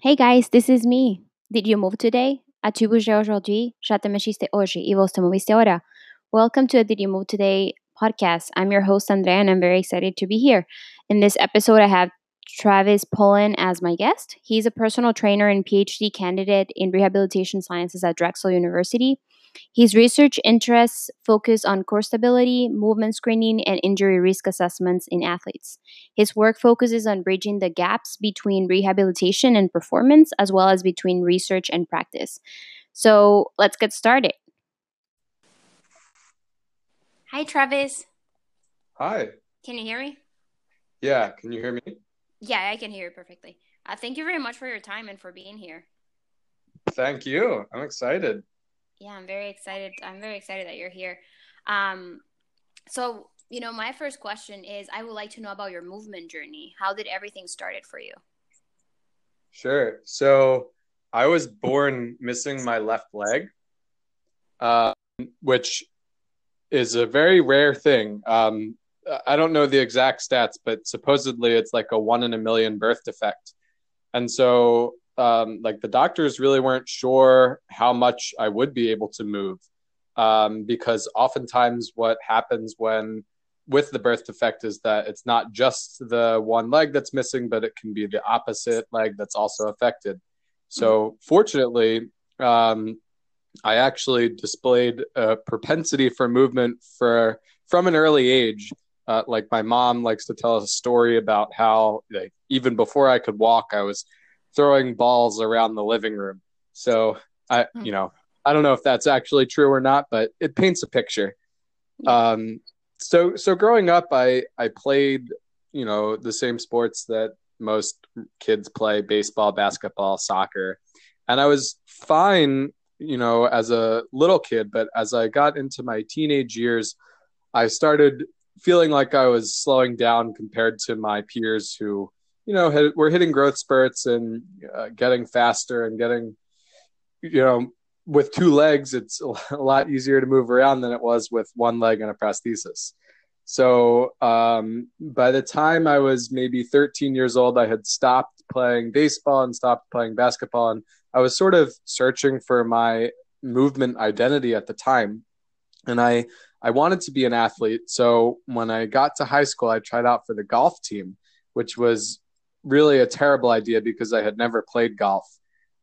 Hey guys, this is me. Did you move today? As-tu bougé aujourd'hui? Já te mexiste hoje e vos te moviste ahora? Welcome to a Did You Move Today podcast. I'm your host, Andrea, and I'm very excited to be here. In this episode, I have Travis Pollen as my guest. He's a personal trainer and PhD candidate in rehabilitation sciences at Drexel University. His research interests focus on core stability, movement screening, and injury risk assessments in athletes. His work focuses on bridging the gaps between rehabilitation and performance, as well as between research and practice. So let's get started. Hi, Travis. Hi. Can you hear me? Yeah, can you hear me? Yeah, I can hear you perfectly. Uh, thank you very much for your time and for being here. Thank you. I'm excited. Yeah, I'm very excited. I'm very excited that you're here. Um, so, you know, my first question is I would like to know about your movement journey. How did everything started for you? Sure. So, I was born missing my left leg, uh, which is a very rare thing. Um, I don't know the exact stats, but supposedly it's like a one in a million birth defect. And so um, like the doctors really weren't sure how much I would be able to move um, because oftentimes what happens when with the birth defect is that it's not just the one leg that's missing, but it can be the opposite leg that's also affected. So fortunately, um, I actually displayed a propensity for movement for from an early age. Uh, like my mom likes to tell us a story about how like, even before I could walk, I was throwing balls around the living room. So I, hmm. you know, I don't know if that's actually true or not, but it paints a picture. Um, so so growing up, I I played, you know, the same sports that most kids play: baseball, basketball, soccer, and I was fine, you know, as a little kid. But as I got into my teenage years, I started feeling like I was slowing down compared to my peers who you know hit, we're hitting growth spurts and uh, getting faster and getting you know with two legs it's a lot easier to move around than it was with one leg and a prosthesis. So um, by the time i was maybe 13 years old i had stopped playing baseball and stopped playing basketball and i was sort of searching for my movement identity at the time. And i i wanted to be an athlete. So when i got to high school i tried out for the golf team which was really a terrible idea because I had never played golf.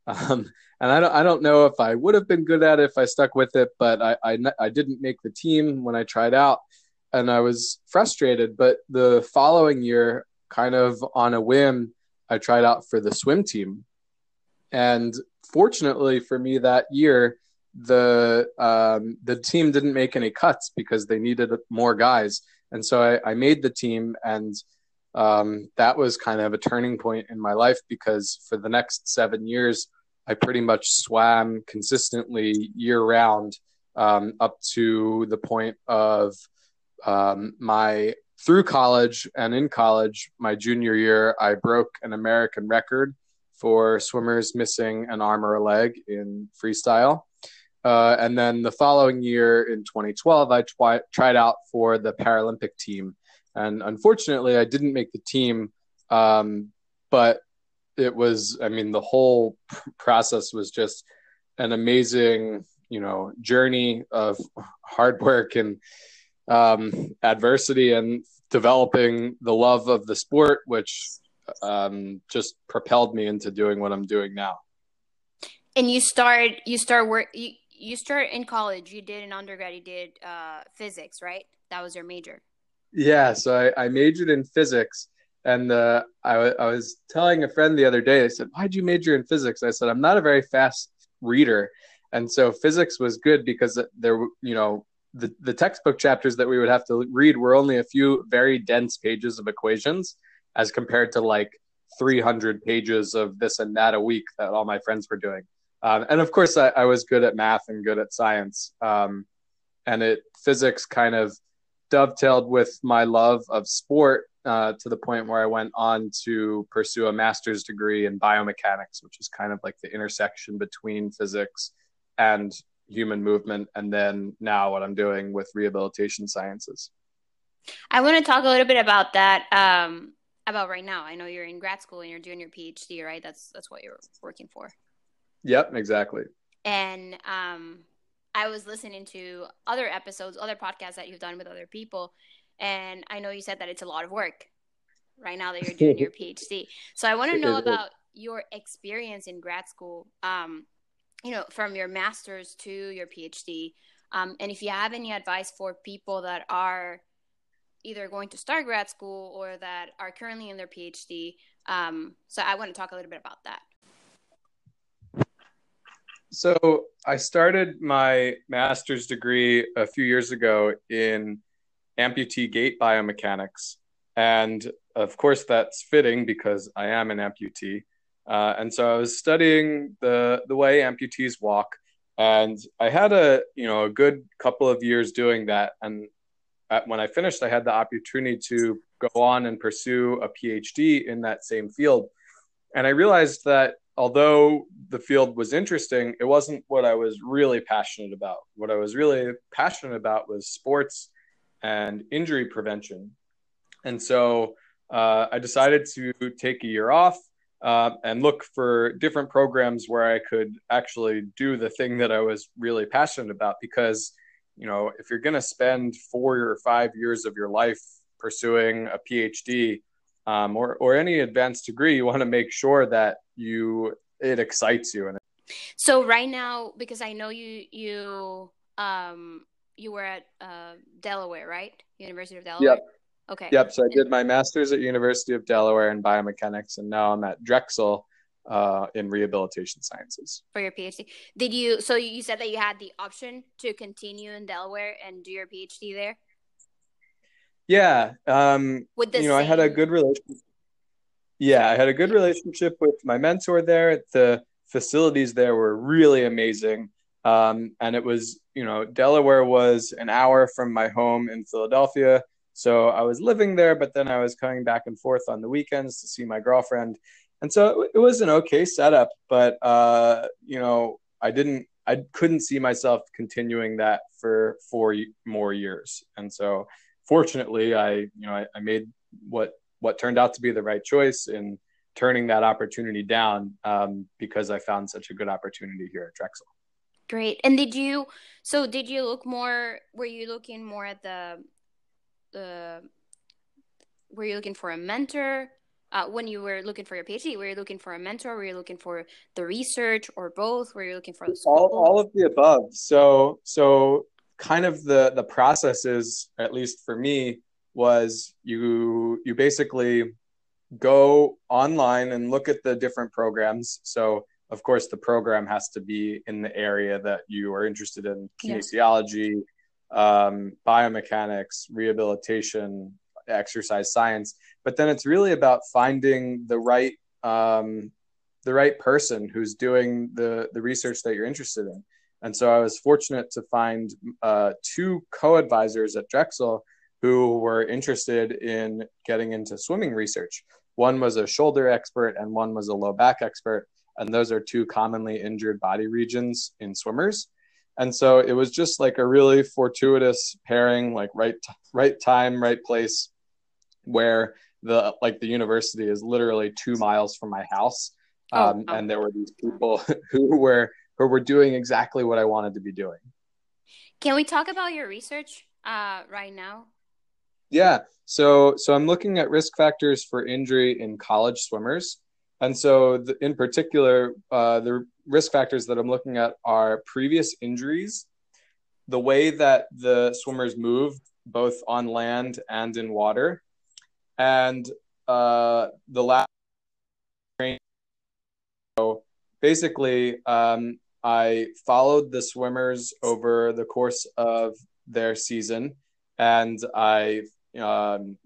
Um, and I don't, I don't know if I would have been good at it if I stuck with it, but I, I, I didn't make the team when I tried out and I was frustrated. But the following year, kind of on a whim, I tried out for the swim team. And fortunately for me that year, the um, the team didn't make any cuts because they needed more guys. And so I, I made the team and um, that was kind of a turning point in my life because for the next seven years, I pretty much swam consistently year round um, up to the point of um, my through college and in college, my junior year, I broke an American record for swimmers missing an arm or a leg in freestyle. Uh, and then the following year in 2012, I twi- tried out for the Paralympic team and unfortunately, I didn't make the team. Um, but it was, I mean, the whole process was just an amazing, you know, journey of hard work and um, adversity and developing the love of the sport, which um, just propelled me into doing what I'm doing now. And you start, you start work, you, you start in college. You did an undergrad. You did uh, physics, right? That was your major. Yeah, so I, I majored in physics, and uh, I, I was telling a friend the other day. I said, "Why'd you major in physics?" I said, "I'm not a very fast reader, and so physics was good because there, you know, the the textbook chapters that we would have to read were only a few very dense pages of equations, as compared to like 300 pages of this and that a week that all my friends were doing. Um, and of course, I, I, was good at math and good at science, um, and it physics kind of dovetailed with my love of sport uh, to the point where I went on to pursue a master's degree in biomechanics, which is kind of like the intersection between physics and human movement. And then now what I'm doing with rehabilitation sciences. I want to talk a little bit about that. Um, about right now. I know you're in grad school and you're doing your PhD, right? That's that's what you're working for. Yep, exactly. And um, I was listening to other episodes, other podcasts that you've done with other people, and I know you said that it's a lot of work right now that you're doing your PhD. So I want to know about your experience in grad school. Um, you know, from your master's to your PhD, um, and if you have any advice for people that are either going to start grad school or that are currently in their PhD. Um, so I want to talk a little bit about that. So I started my master's degree a few years ago in amputee gait biomechanics. And of course, that's fitting because I am an amputee. Uh, and so I was studying the, the way amputees walk. And I had a you know a good couple of years doing that, and when I finished, I had the opportunity to go on and pursue a PhD in that same field. And I realized that although the field was interesting, it wasn't what I was really passionate about. What I was really passionate about was sports and injury prevention. And so uh, I decided to take a year off uh, and look for different programs where I could actually do the thing that I was really passionate about because you know, if you're going to spend four or five years of your life pursuing a PhD um, or or any advanced degree, you want to make sure that you it excites you. And so right now, because I know you you um you were at uh, Delaware, right? University of Delaware. Yep. Okay. Yep. So I did my master's at University of Delaware in biomechanics, and now I'm at Drexel uh, in rehabilitation sciences. For your PhD, did you? So you said that you had the option to continue in Delaware and do your PhD there. Yeah, um, with the you know, same... I had a good relationship. Yeah, I had a good relationship with my mentor there. The facilities there were really amazing, um, and it was you know Delaware was an hour from my home in Philadelphia. So I was living there, but then I was coming back and forth on the weekends to see my girlfriend and so it, it was an okay setup, but uh, you know, I didn't, I couldn't see myself continuing that for four more years. And so, fortunately, I, you know, I, I made what what turned out to be the right choice in turning that opportunity down um, because I found such a good opportunity here at Drexel. Great. And did you? So did you look more? Were you looking more at the the? Were you looking for a mentor? uh, when you were looking for your PhD? Were you looking for a mentor? Were you looking for the research or both? Were you looking for the school? All, all of the above. So, so kind of the the process is, at least for me, was you you basically go online and look at the different programs. So, of course, the program has to be in the area that you are interested in: kinesiology, um, biomechanics, rehabilitation, exercise science. But then it's really about finding the right um, the right person who's doing the the research that you're interested in and so i was fortunate to find uh, two co-advisors at drexel who were interested in getting into swimming research. One was a shoulder expert and one was a low back expert and those are two commonly injured body regions in swimmers. And so it was just like a really fortuitous pairing like right right time right place where the like the university is literally two miles from my house. Oh, um, oh, oh. and there were these people who were who were doing exactly what i wanted to be doing. Can we talk about your research uh, right now? Yeah. So so i'm looking at risk factors for injury in college swimmers. And so the, in particular uh, the risk factors that i'm looking at are previous injuries the way that the swimmers move both on land and in water and uh, the last so basically um, i followed the swimmers over the course of their season and i um,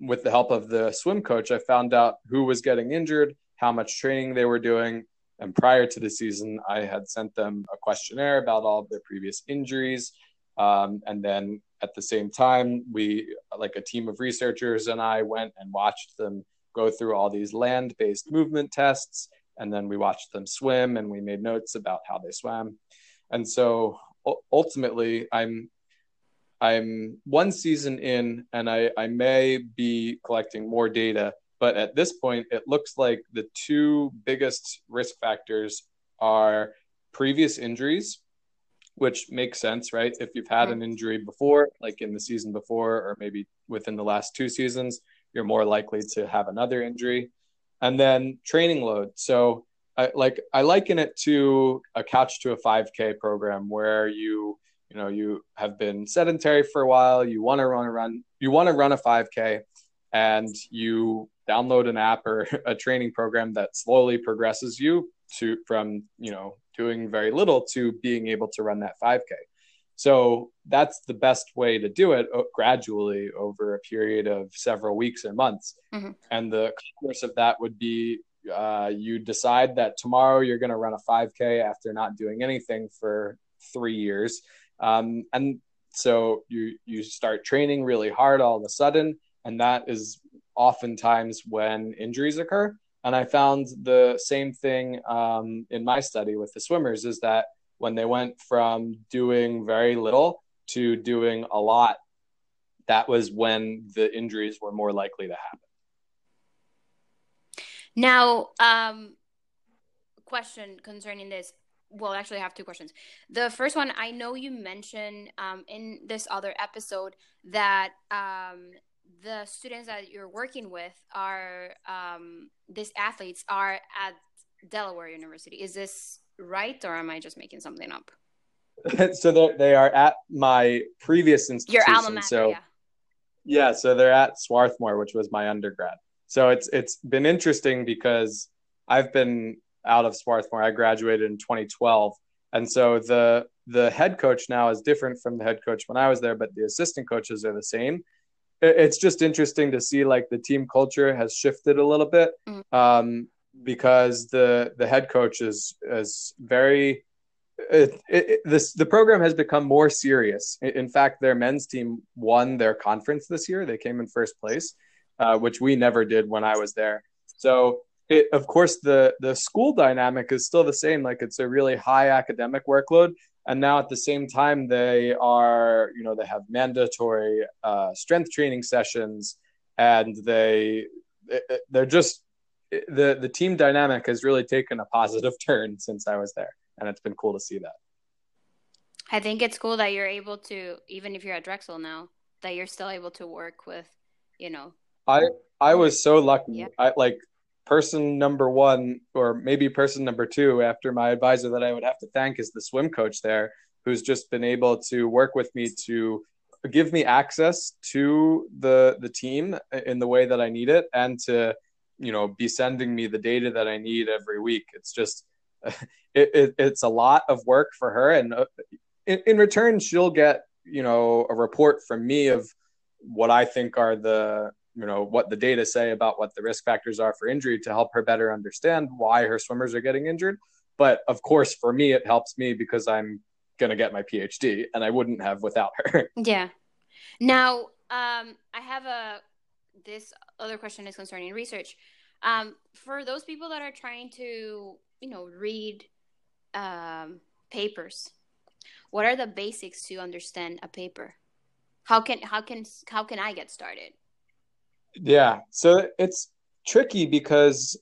with the help of the swim coach i found out who was getting injured how much training they were doing and prior to the season i had sent them a questionnaire about all of their previous injuries um, and then at the same time, we, like a team of researchers and I, went and watched them go through all these land based movement tests. And then we watched them swim and we made notes about how they swam. And so ultimately, I'm I'm one season in, and I, I may be collecting more data. But at this point, it looks like the two biggest risk factors are previous injuries, which makes sense, right? If you've had an injury before, like in the season before, or maybe within the last two seasons, you're more likely to have another injury. And then training load. So, I, like I liken it to a couch to a 5K program where you you know you have been sedentary for a while. You want to run a run. You want to run a 5K, and you download an app or a training program that slowly progresses you to from you know doing very little to being able to run that 5k so that's the best way to do it gradually over a period of several weeks or months. Mm-hmm. and the course of that would be uh, you decide that tomorrow you're going to run a 5k after not doing anything for three years. Um, and so you you start training really hard all of a sudden and that is oftentimes when injuries occur. And I found the same thing um, in my study with the swimmers is that when they went from doing very little to doing a lot, that was when the injuries were more likely to happen. Now, um, question concerning this. Well, actually, I have two questions. The first one, I know you mentioned um, in this other episode that um, the students that you're working with are um, these athletes are at Delaware University. Is this right, or am I just making something up? so they are at my previous institution. Your alma mater, so, yeah. Yeah, so they're at Swarthmore, which was my undergrad. So it's it's been interesting because I've been out of Swarthmore. I graduated in 2012, and so the the head coach now is different from the head coach when I was there, but the assistant coaches are the same it's just interesting to see like the team culture has shifted a little bit mm. um, because the the head coach is is very it, it, this the program has become more serious. In fact, their men's team won their conference this year. They came in first place, uh, which we never did when I was there. So, it, of course, the the school dynamic is still the same. Like it's a really high academic workload, and now at the same time they are you know they have mandatory uh, strength training sessions and they they're just the the team dynamic has really taken a positive turn since I was there and it's been cool to see that. I think it's cool that you're able to even if you're at Drexel now that you're still able to work with, you know. I I was so lucky. Yeah. I like person number one, or maybe person number two, after my advisor that I would have to thank is the swim coach there, who's just been able to work with me to give me access to the the team in the way that I need it, and to you know be sending me the data that I need every week. It's just it, it it's a lot of work for her, and uh, in, in return, she'll get you know a report from me of what I think are the you know what the data say about what the risk factors are for injury to help her better understand why her swimmers are getting injured. But of course for me it helps me because i'm going to get my phd and i wouldn't have without her. Yeah. Now um, i have a this other question is concerning research um, for those people that are trying to you know read um, papers what are the basics to understand a paper how can how can how can i get started yeah. So it's tricky because,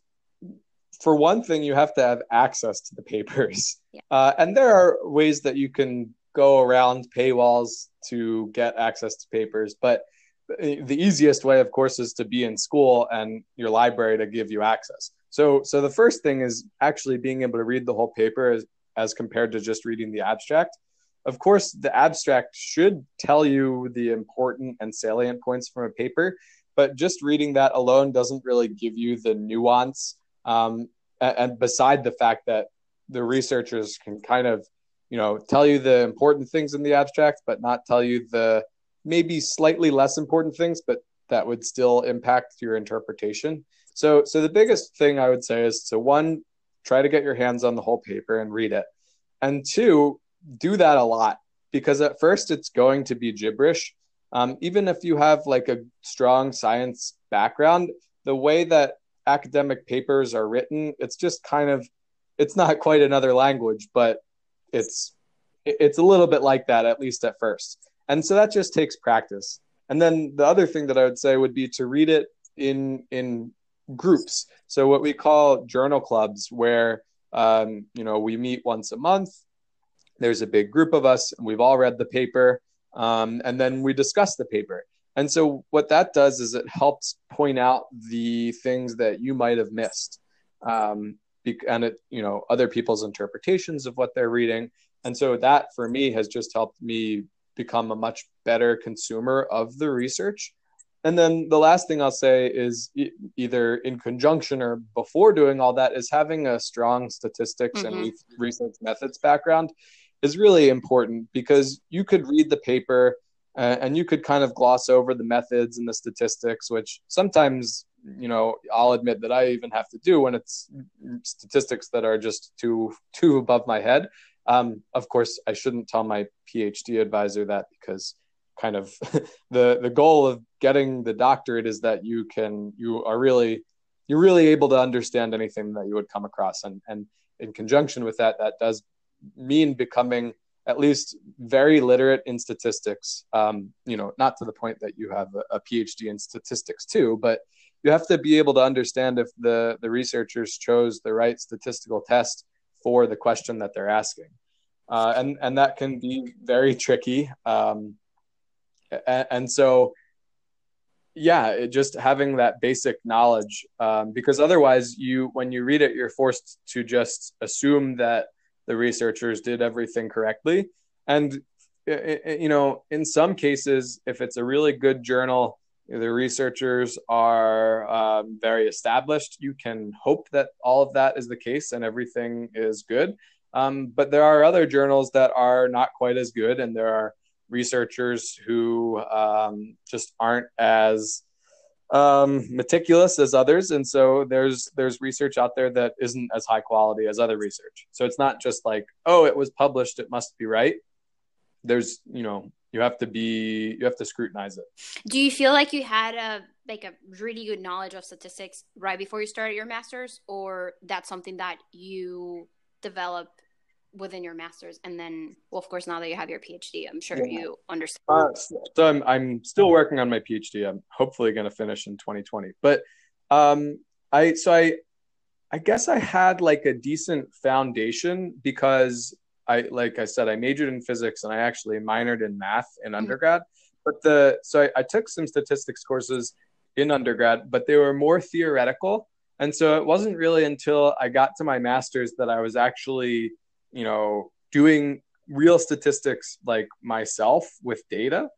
for one thing, you have to have access to the papers. Yeah. Uh, and there are ways that you can go around paywalls to get access to papers. But the easiest way, of course, is to be in school and your library to give you access. So, so the first thing is actually being able to read the whole paper as, as compared to just reading the abstract. Of course, the abstract should tell you the important and salient points from a paper, but just reading that alone doesn't really give you the nuance. Um, and, and beside the fact that the researchers can kind of, you know, tell you the important things in the abstract, but not tell you the maybe slightly less important things, but that would still impact your interpretation. So, so the biggest thing I would say is to one, try to get your hands on the whole paper and read it, and two, do that a lot because at first it's going to be gibberish um, even if you have like a strong science background, the way that academic papers are written, it's just kind of it's not quite another language, but it's it's a little bit like that at least at first. And so that just takes practice. And then the other thing that I would say would be to read it in in groups. So what we call journal clubs, where um, you know we meet once a month. There's a big group of us, and we've all read the paper, um, and then we discuss the paper. And so what that does is it helps point out the things that you might have missed, um, and it you know other people's interpretations of what they're reading. And so that for me has just helped me become a much better consumer of the research and then the last thing I'll say is e- either in conjunction or before doing all that is having a strong statistics mm-hmm. and research methods background is really important because you could read the paper uh, and you could kind of gloss over the methods and the statistics, which sometimes, you know, I'll admit that I even have to do when it's statistics that are just too too above my head. Um, of course, I shouldn't tell my PhD advisor that because kind of the the goal of getting the doctorate is that you can you are really you're really able to understand anything that you would come across. And and in conjunction with that that does mean becoming at least very literate in statistics. Um, you know not to the point that you have a, a phd in statistics too but you have to be able to understand if the the researchers chose the right statistical test for the question that they're asking. Uh, and and that can be very tricky um, and, and so yeah just having that basic knowledge um, because otherwise you when you read it you're forced to just assume that the researchers did everything correctly. And you know in some cases if it's a really good journal the researchers are um, very established you can hope that all of that is the case and everything is good um, but there are other journals that are not quite as good and there are researchers who um, just aren't as um, meticulous as others, and so there's there's research out there that isn't as high quality as other research. So it's not just like oh, it was published, it must be right. There's you know you have to be you have to scrutinize it. Do you feel like you had a like a really good knowledge of statistics right before you started your masters, or that's something that you develop within your master's and then well of course now that you have your phd i'm sure yeah. you understand uh, so I'm, I'm still working on my phd i'm hopefully going to finish in 2020 but um i so i i guess i had like a decent foundation because i like i said i majored in physics and i actually minored in math in mm-hmm. undergrad but the so I, I took some statistics courses in undergrad but they were more theoretical and so it wasn't really until I got to my master's that I was actually you know, doing real statistics like myself with data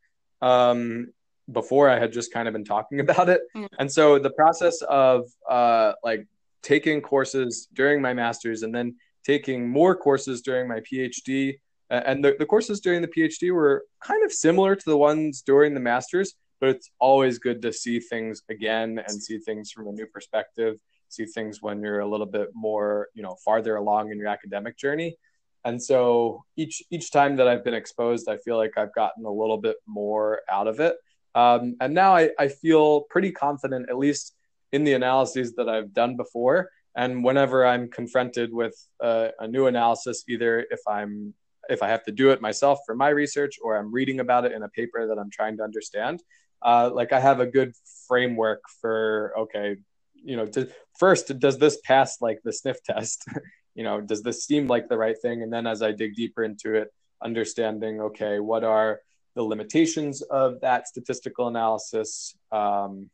um, before I had just kind of been talking about it. Mm. And so the process of uh, like taking courses during my master's and then taking more courses during my PhD. And the, the courses during the PhD were kind of similar to the ones during the master's, but it's always good to see things again and see things from a new perspective, see things when you're a little bit more, you know, farther along in your academic journey and so each each time that I've been exposed, I feel like I've gotten a little bit more out of it. Um, and now I, I feel pretty confident, at least in the analyses that I've done before. And whenever I'm confronted with a, a new analysis, either if I'm if I have to do it myself for my research or I'm reading about it in a paper that I'm trying to understand, uh, like I have a good framework for okay, you know, to, first does this pass like the sniff test? you know, does this seem like the right thing? And then as I dig deeper into it, understanding, okay, what are the limitations of that statistical analysis? Um,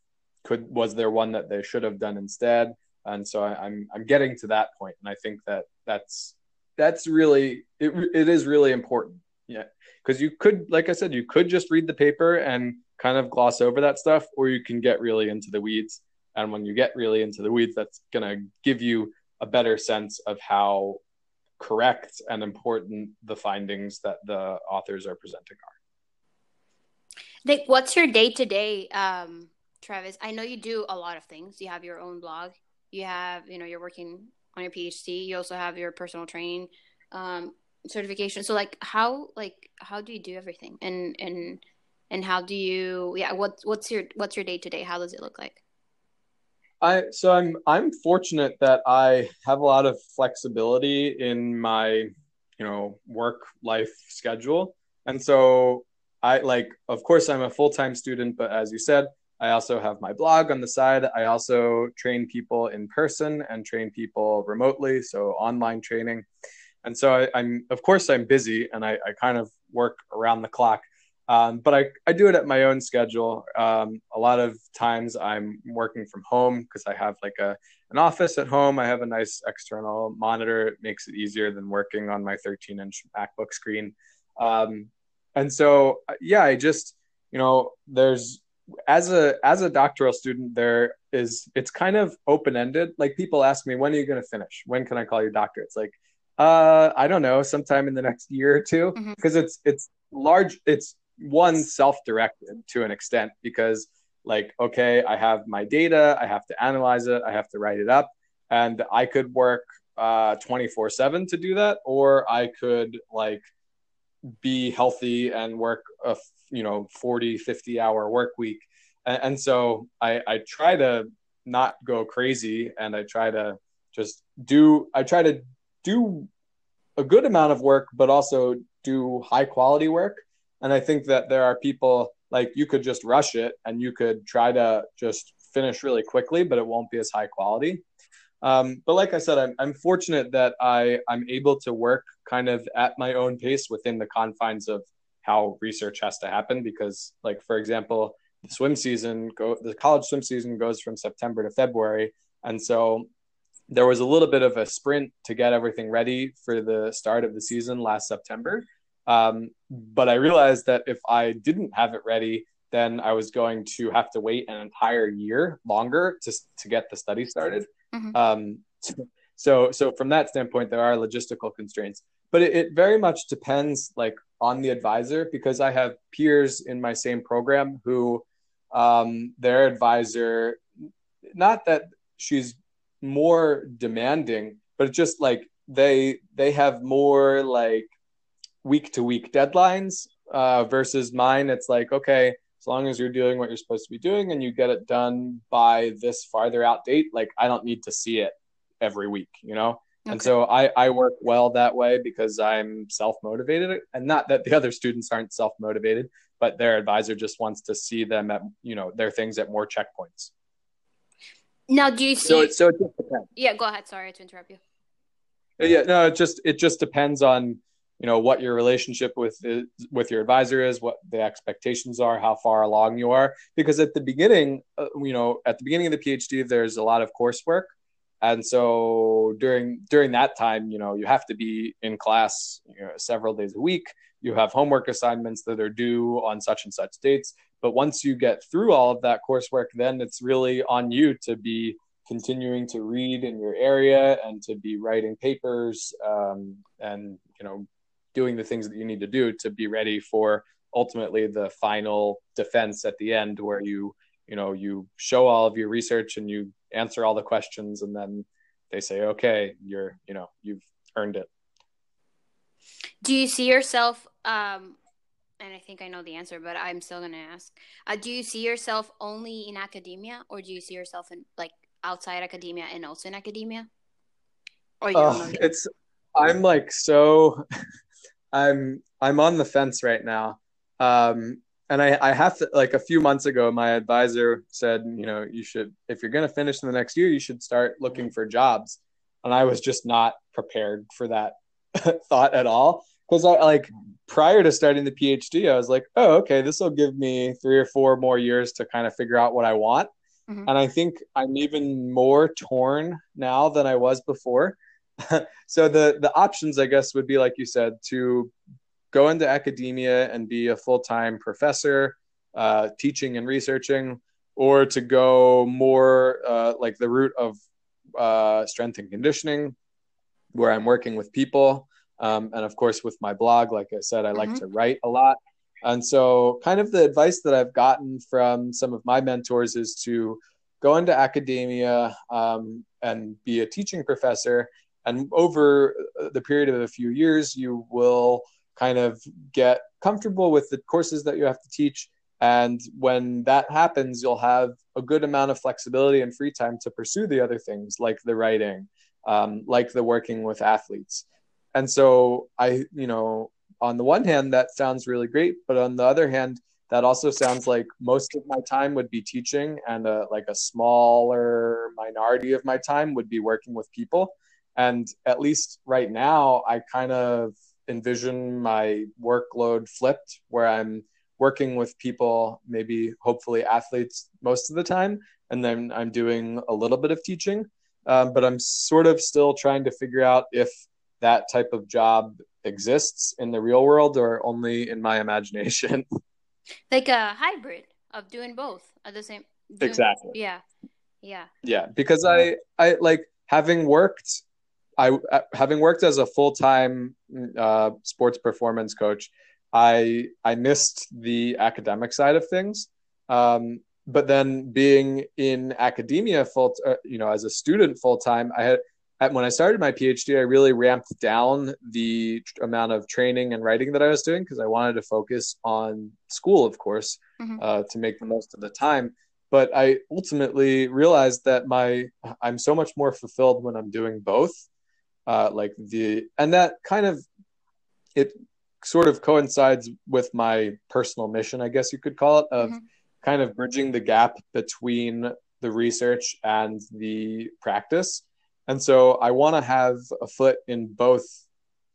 could was there one that they should have done instead? And so I, I'm I'm getting to that point, and I think that that's that's really it, it is really important. Yeah, because you could, like I said, you could just read the paper and kind of gloss over that stuff, or you can get really into the weeds. And when you get really into the weeds, that's gonna give you a better sense of how correct and important the findings that the authors are presenting are. Like, what's your day to day, Travis? I know you do a lot of things. You have your own blog. You have, you know, you're working on your PhD. You also have your personal training um, certification. So, like, how, like, how do you do everything? And and and how do you? Yeah, what what's your what's your day to day? How does it look like? I so I'm I'm fortunate that I have a lot of flexibility in my you know work life schedule, and so I like of course I'm a full time student, but as you said, I also have my blog on the side. I also train people in person and train people remotely, so online training. And so I, am of course, I'm busy and I, I, kind of work around the clock. Um, but I, I do it at my own schedule. Um, a lot of times I'm working from home because I have like a an office at home. I have a nice external monitor. It makes it easier than working on my 13 inch MacBook screen. Um, and so, yeah, I just, you know, there's as a as a doctoral student, there is it's kind of open ended. Like people ask me, when are you going to finish? When can I call you doctor? It's like, uh, I don't know, sometime in the next year or two, because mm-hmm. it's it's large. It's one self directed to an extent because like okay i have my data i have to analyze it i have to write it up and i could work uh 24 7 to do that or i could like be healthy and work a you know 40 50 hour work week and, and so i i try to not go crazy and i try to just do i try to do a good amount of work but also do high quality work and i think that there are people like you could just rush it and you could try to just finish really quickly, but it won't be as high quality. Um, but like I said, I'm, I'm fortunate that I, I'm able to work kind of at my own pace within the confines of how research has to happen. Because, like for example, the swim season go the college swim season goes from September to February, and so there was a little bit of a sprint to get everything ready for the start of the season last September. Um, but I realized that if I didn't have it ready, then I was going to have to wait an entire year longer to, to get the study started. Mm-hmm. Um, so, so from that standpoint, there are logistical constraints, but it, it very much depends like on the advisor because I have peers in my same program who um, their advisor, not that she's more demanding, but just like they they have more like week to week deadlines uh, versus mine. It's like, okay, as long as you're doing what you're supposed to be doing and you get it done by this farther out date, like I don't need to see it every week, you know? Okay. And so I, I work well that way because I'm self motivated and not that the other students aren't self motivated, but their advisor just wants to see them at, you know, their things at more checkpoints. Now, do you see? So, so it just depends. Yeah, go ahead. Sorry to interrupt you. Yeah, no, it just it just depends on you know what your relationship with with your advisor is what the expectations are how far along you are. Because at the beginning uh, you know at the beginning of the phd there's a lot of coursework. And so during during that time you know you have to be in class you know, several days a week. You have homework assignments that are due on such and such dates. But once you get through all of that coursework then it's really on you to be continuing to read in your area and to be writing papers um, and you know doing the things that you need to do to be ready for ultimately the final defense at the end where you you know you show all of your research and you answer all the questions and then they say okay you're you know you've earned it. Do you see yourself um and i think i know the answer but i'm still going to ask uh, do you see yourself only in academia or do you see yourself in like outside academia and also in academia? Or you uh, it's i'm like so I'm I'm on the fence right now. Um, and I, I have to like a few months ago, my advisor said, you know, you should if you're gonna finish in the next year, you should start looking for jobs. And I was just not prepared for that thought at all. Because I like prior to starting the PhD, I was like, oh, okay, this will give me three or four more years to kind of figure out what I want. Mm-hmm. And I think I'm even more torn now than I was before so the the options, I guess, would be like you said, to go into academia and be a full time professor, uh, teaching and researching, or to go more uh, like the route of uh, strength and conditioning, where I'm working with people. Um, and of course, with my blog, like I said, I mm-hmm. like to write a lot. And so, kind of the advice that I've gotten from some of my mentors is to go into academia um, and be a teaching professor and over the period of a few years, you will kind of get comfortable with the courses that you have to teach. And when that happens, you'll have a good amount of flexibility and free time to pursue the other things like the writing, um, like the working with athletes. And so I, you know, on the one hand, that sounds really great. But on the other hand, that also sounds like most of my time would be teaching and a, like a smaller minority of my time would be working with people and at least right now i kind of envision my workload flipped where i'm working with people maybe hopefully athletes most of the time and then i'm doing a little bit of teaching. Um, but i'm sort of still trying to figure out if that type of job exists in the real world or only in my imagination. Like a hybrid of doing both at the same doing, exactly. Yeah yeah. Yeah because i i like having worked i uh, having worked as a full-time uh, sports performance coach i i missed the academic side of things um, but then being in academia full uh, you know as a student full time i had when I started my PhD, I really ramped down the amount of training and writing that I was doing because I wanted to focus on school, of course, mm-hmm. uh, to make the most of the time. But I ultimately realized that my I'm so much more fulfilled when I'm doing both. Uh, like the and that kind of it sort of coincides with my personal mission, I guess you could call it, of mm-hmm. kind of bridging the gap between the research and the practice and so I want to have a foot in both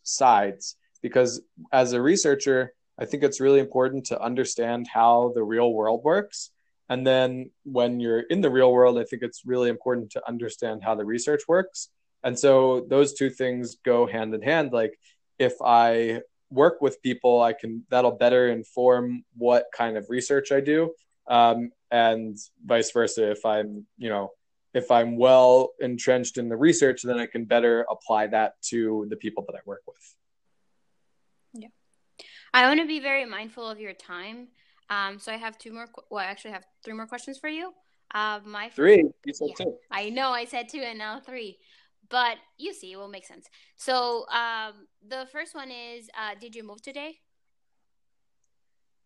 sides because as a researcher, I think it's really important to understand how the real world works. And then when you're in the real world, I think it's really important to understand how the research works. And so those two things go hand in hand. Like if I work with people, I can that'll better inform what kind of research I do. Um, and vice versa. If I'm, you know, if I'm well entrenched in the research, then I can better apply that to the people that I work with. Yeah. I want to be very mindful of your time. Um, so I have two more, well, I actually have three more questions for you. Uh, my first, three, you said yeah, two. I know I said two and now three, but you see, it will make sense. So um, the first one is, uh, did you move today?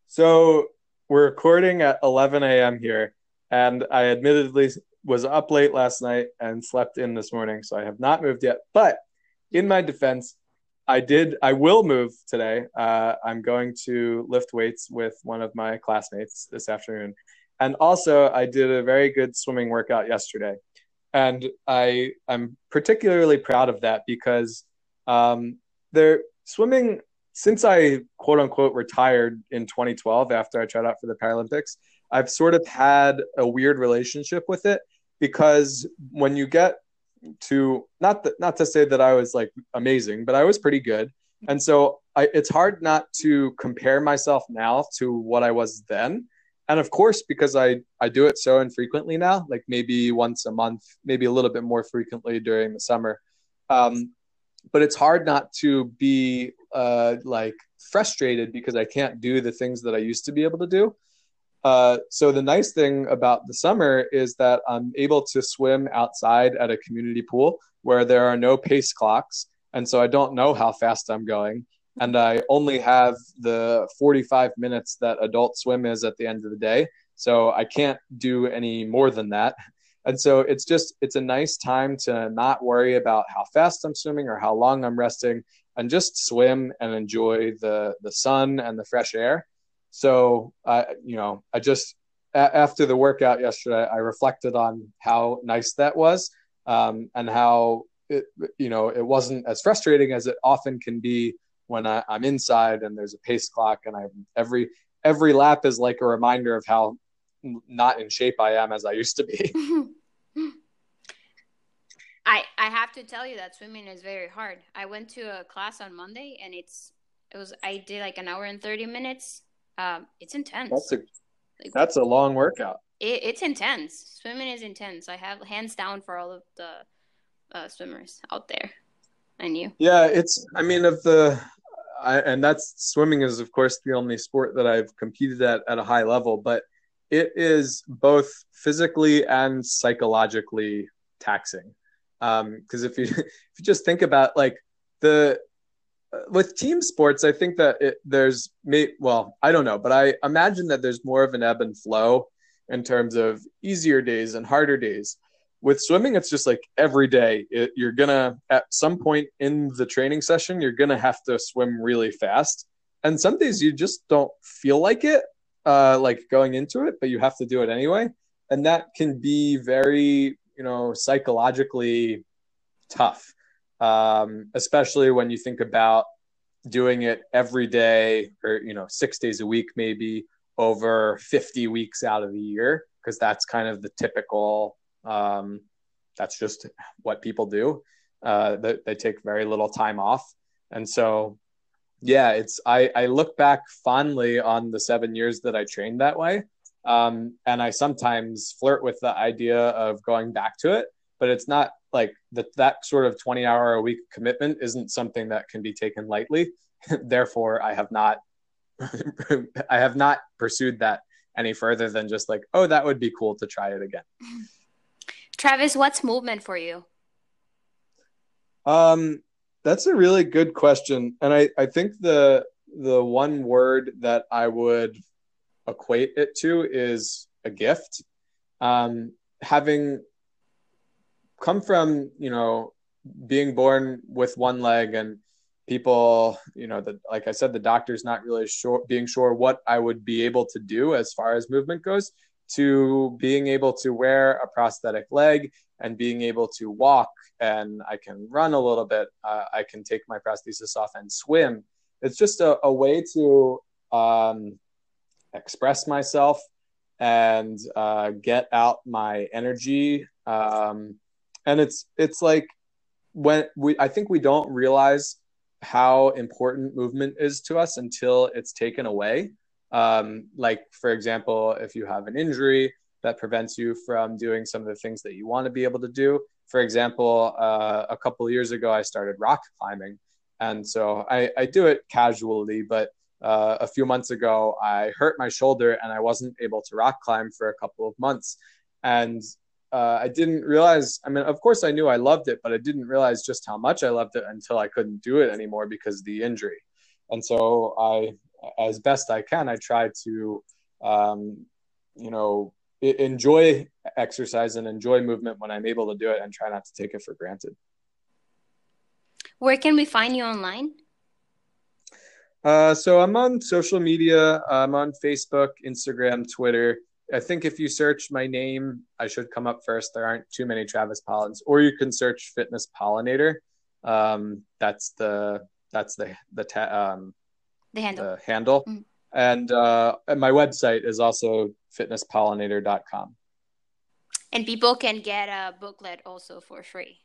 So we're recording at 11 a.m. here, and I admittedly was up late last night and slept in this morning, so I have not moved yet. But in my defense, I did. I will move today. Uh, I'm going to lift weights with one of my classmates this afternoon, and also I did a very good swimming workout yesterday, and I I'm particularly proud of that because um, there swimming since I quote unquote retired in 2012 after I tried out for the Paralympics. I've sort of had a weird relationship with it because when you get to not that not to say that I was like amazing, but I was pretty good. And so I, it's hard not to compare myself now to what I was then. And of course, because I, I do it so infrequently now, like maybe once a month, maybe a little bit more frequently during the summer. Um, but it's hard not to be uh, like frustrated because I can't do the things that I used to be able to do. Uh, so the nice thing about the summer is that I'm able to swim outside at a community pool where there are no pace clocks, and so I don't know how fast I'm going, and I only have the 45 minutes that adult swim is at the end of the day, so I can't do any more than that. And so it's just it's a nice time to not worry about how fast I'm swimming or how long I'm resting, and just swim and enjoy the the sun and the fresh air so I, you know, I just a- after the workout yesterday, I reflected on how nice that was, um, and how it, you know, it wasn't as frustrating as it often can be when I, am inside and there's a pace clock, and I every every lap is like a reminder of how not in shape I am as I used to be. I I have to tell you that swimming is very hard. I went to a class on Monday and it's it was I did like an hour and 30 minutes um, it's intense. That's a like, that's a long workout. It, it's intense. Swimming is intense. I have hands down for all of the uh, swimmers out there. And you? Yeah, it's. I mean, of the, I, and that's swimming is of course the only sport that I've competed at at a high level, but it is both physically and psychologically taxing. Because um, if you if you just think about like the with team sports, I think that it, there's may well, I don't know, but I imagine that there's more of an ebb and flow in terms of easier days and harder days. With swimming, it's just like every day it, you're gonna at some point in the training session you're gonna have to swim really fast, and some days you just don't feel like it. uh, like going into it, but you have to do it anyway, and that can be very you know psychologically tough, um, especially when you think about doing it every day or you know six days a week maybe over 50 weeks out of the year because that's kind of the typical um, that's just what people do. Uh, they, they take very little time off. And so yeah it's I, I look back fondly on the seven years that i trained that way. Um, and i sometimes flirt with the idea of going back to it but it's not like that that sort of 20 hour a week commitment isn't something that can be taken lightly. Therefore i have not i have not pursued that any further than just like oh that would be cool to try it again travis what's movement for you? Um that's a really good question. And i i think the the one word that i would equate it to is a gift. Um having come from you know being born with one leg and people you know that like i said the doctor's not really sure being sure what i would be able to do as far as movement goes to being able to wear a prosthetic leg and being able to walk and i can run a little bit uh, i can take my prosthesis off and swim. It's just a, a way to um, express myself and uh, get out my energy. Um, and it's it's like when we i think we don't realize how important movement is to us until it's taken away um, like for example if you have an injury that prevents you from doing some of the things that you want to be able to do for example uh, a couple years ago i started rock climbing and so i, I do it casually but uh, a few months ago i hurt my shoulder and i wasn't able to rock climb for a couple of months and uh, I didn't realize. I mean, of course, I knew I loved it, but I didn't realize just how much I loved it until I couldn't do it anymore because of the injury. And so, I, as best I can, I try to, um, you know, enjoy exercise and enjoy movement when I'm able to do it, and try not to take it for granted. Where can we find you online? Uh, so I'm on social media. I'm on Facebook, Instagram, Twitter. I think if you search my name, I should come up first. There aren't too many Travis Pollens, or you can search Fitness Pollinator. Um, that's the that's the the ta- um, the handle. The handle. Mm. And, uh, and my website is also fitnesspollinator.com. And people can get a booklet also for free.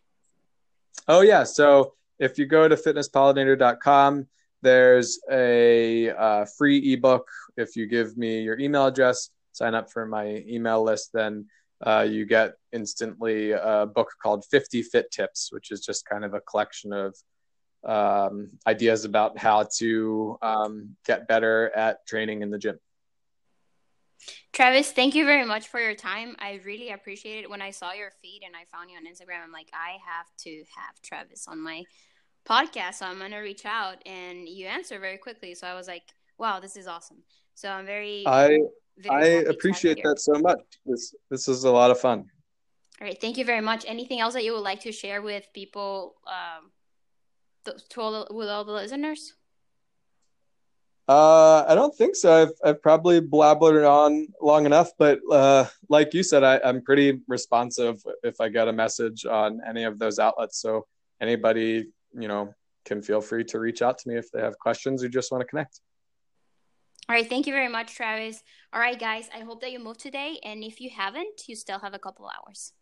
Oh yeah, so if you go to fitnesspollinator.com, there's a uh, free ebook. If you give me your email address, sign up for my email list, then uh, you get instantly a book called 50 Fit Tips, which is just kind of a collection of um, ideas about how to um, get better at training in the gym. Travis, thank you very much for your time. I really appreciate it. When I saw your feed and I found you on Instagram, I'm like, I have to have Travis on my podcast. So I'm going to reach out and you answer very quickly. So I was like, wow, this is awesome. So I'm very. I I appreciate that so much. This this is a lot of fun. All right, thank you very much. Anything else that you would like to share with people, um, to all the, with all the listeners? Uh, I don't think so. I've I've probably blabbered on long enough, but uh, like you said, I, I'm pretty responsive if I get a message on any of those outlets. So anybody, you know, can feel free to reach out to me if they have questions or just want to connect. All right, thank you very much, Travis. All right, guys, I hope that you moved today. And if you haven't, you still have a couple hours.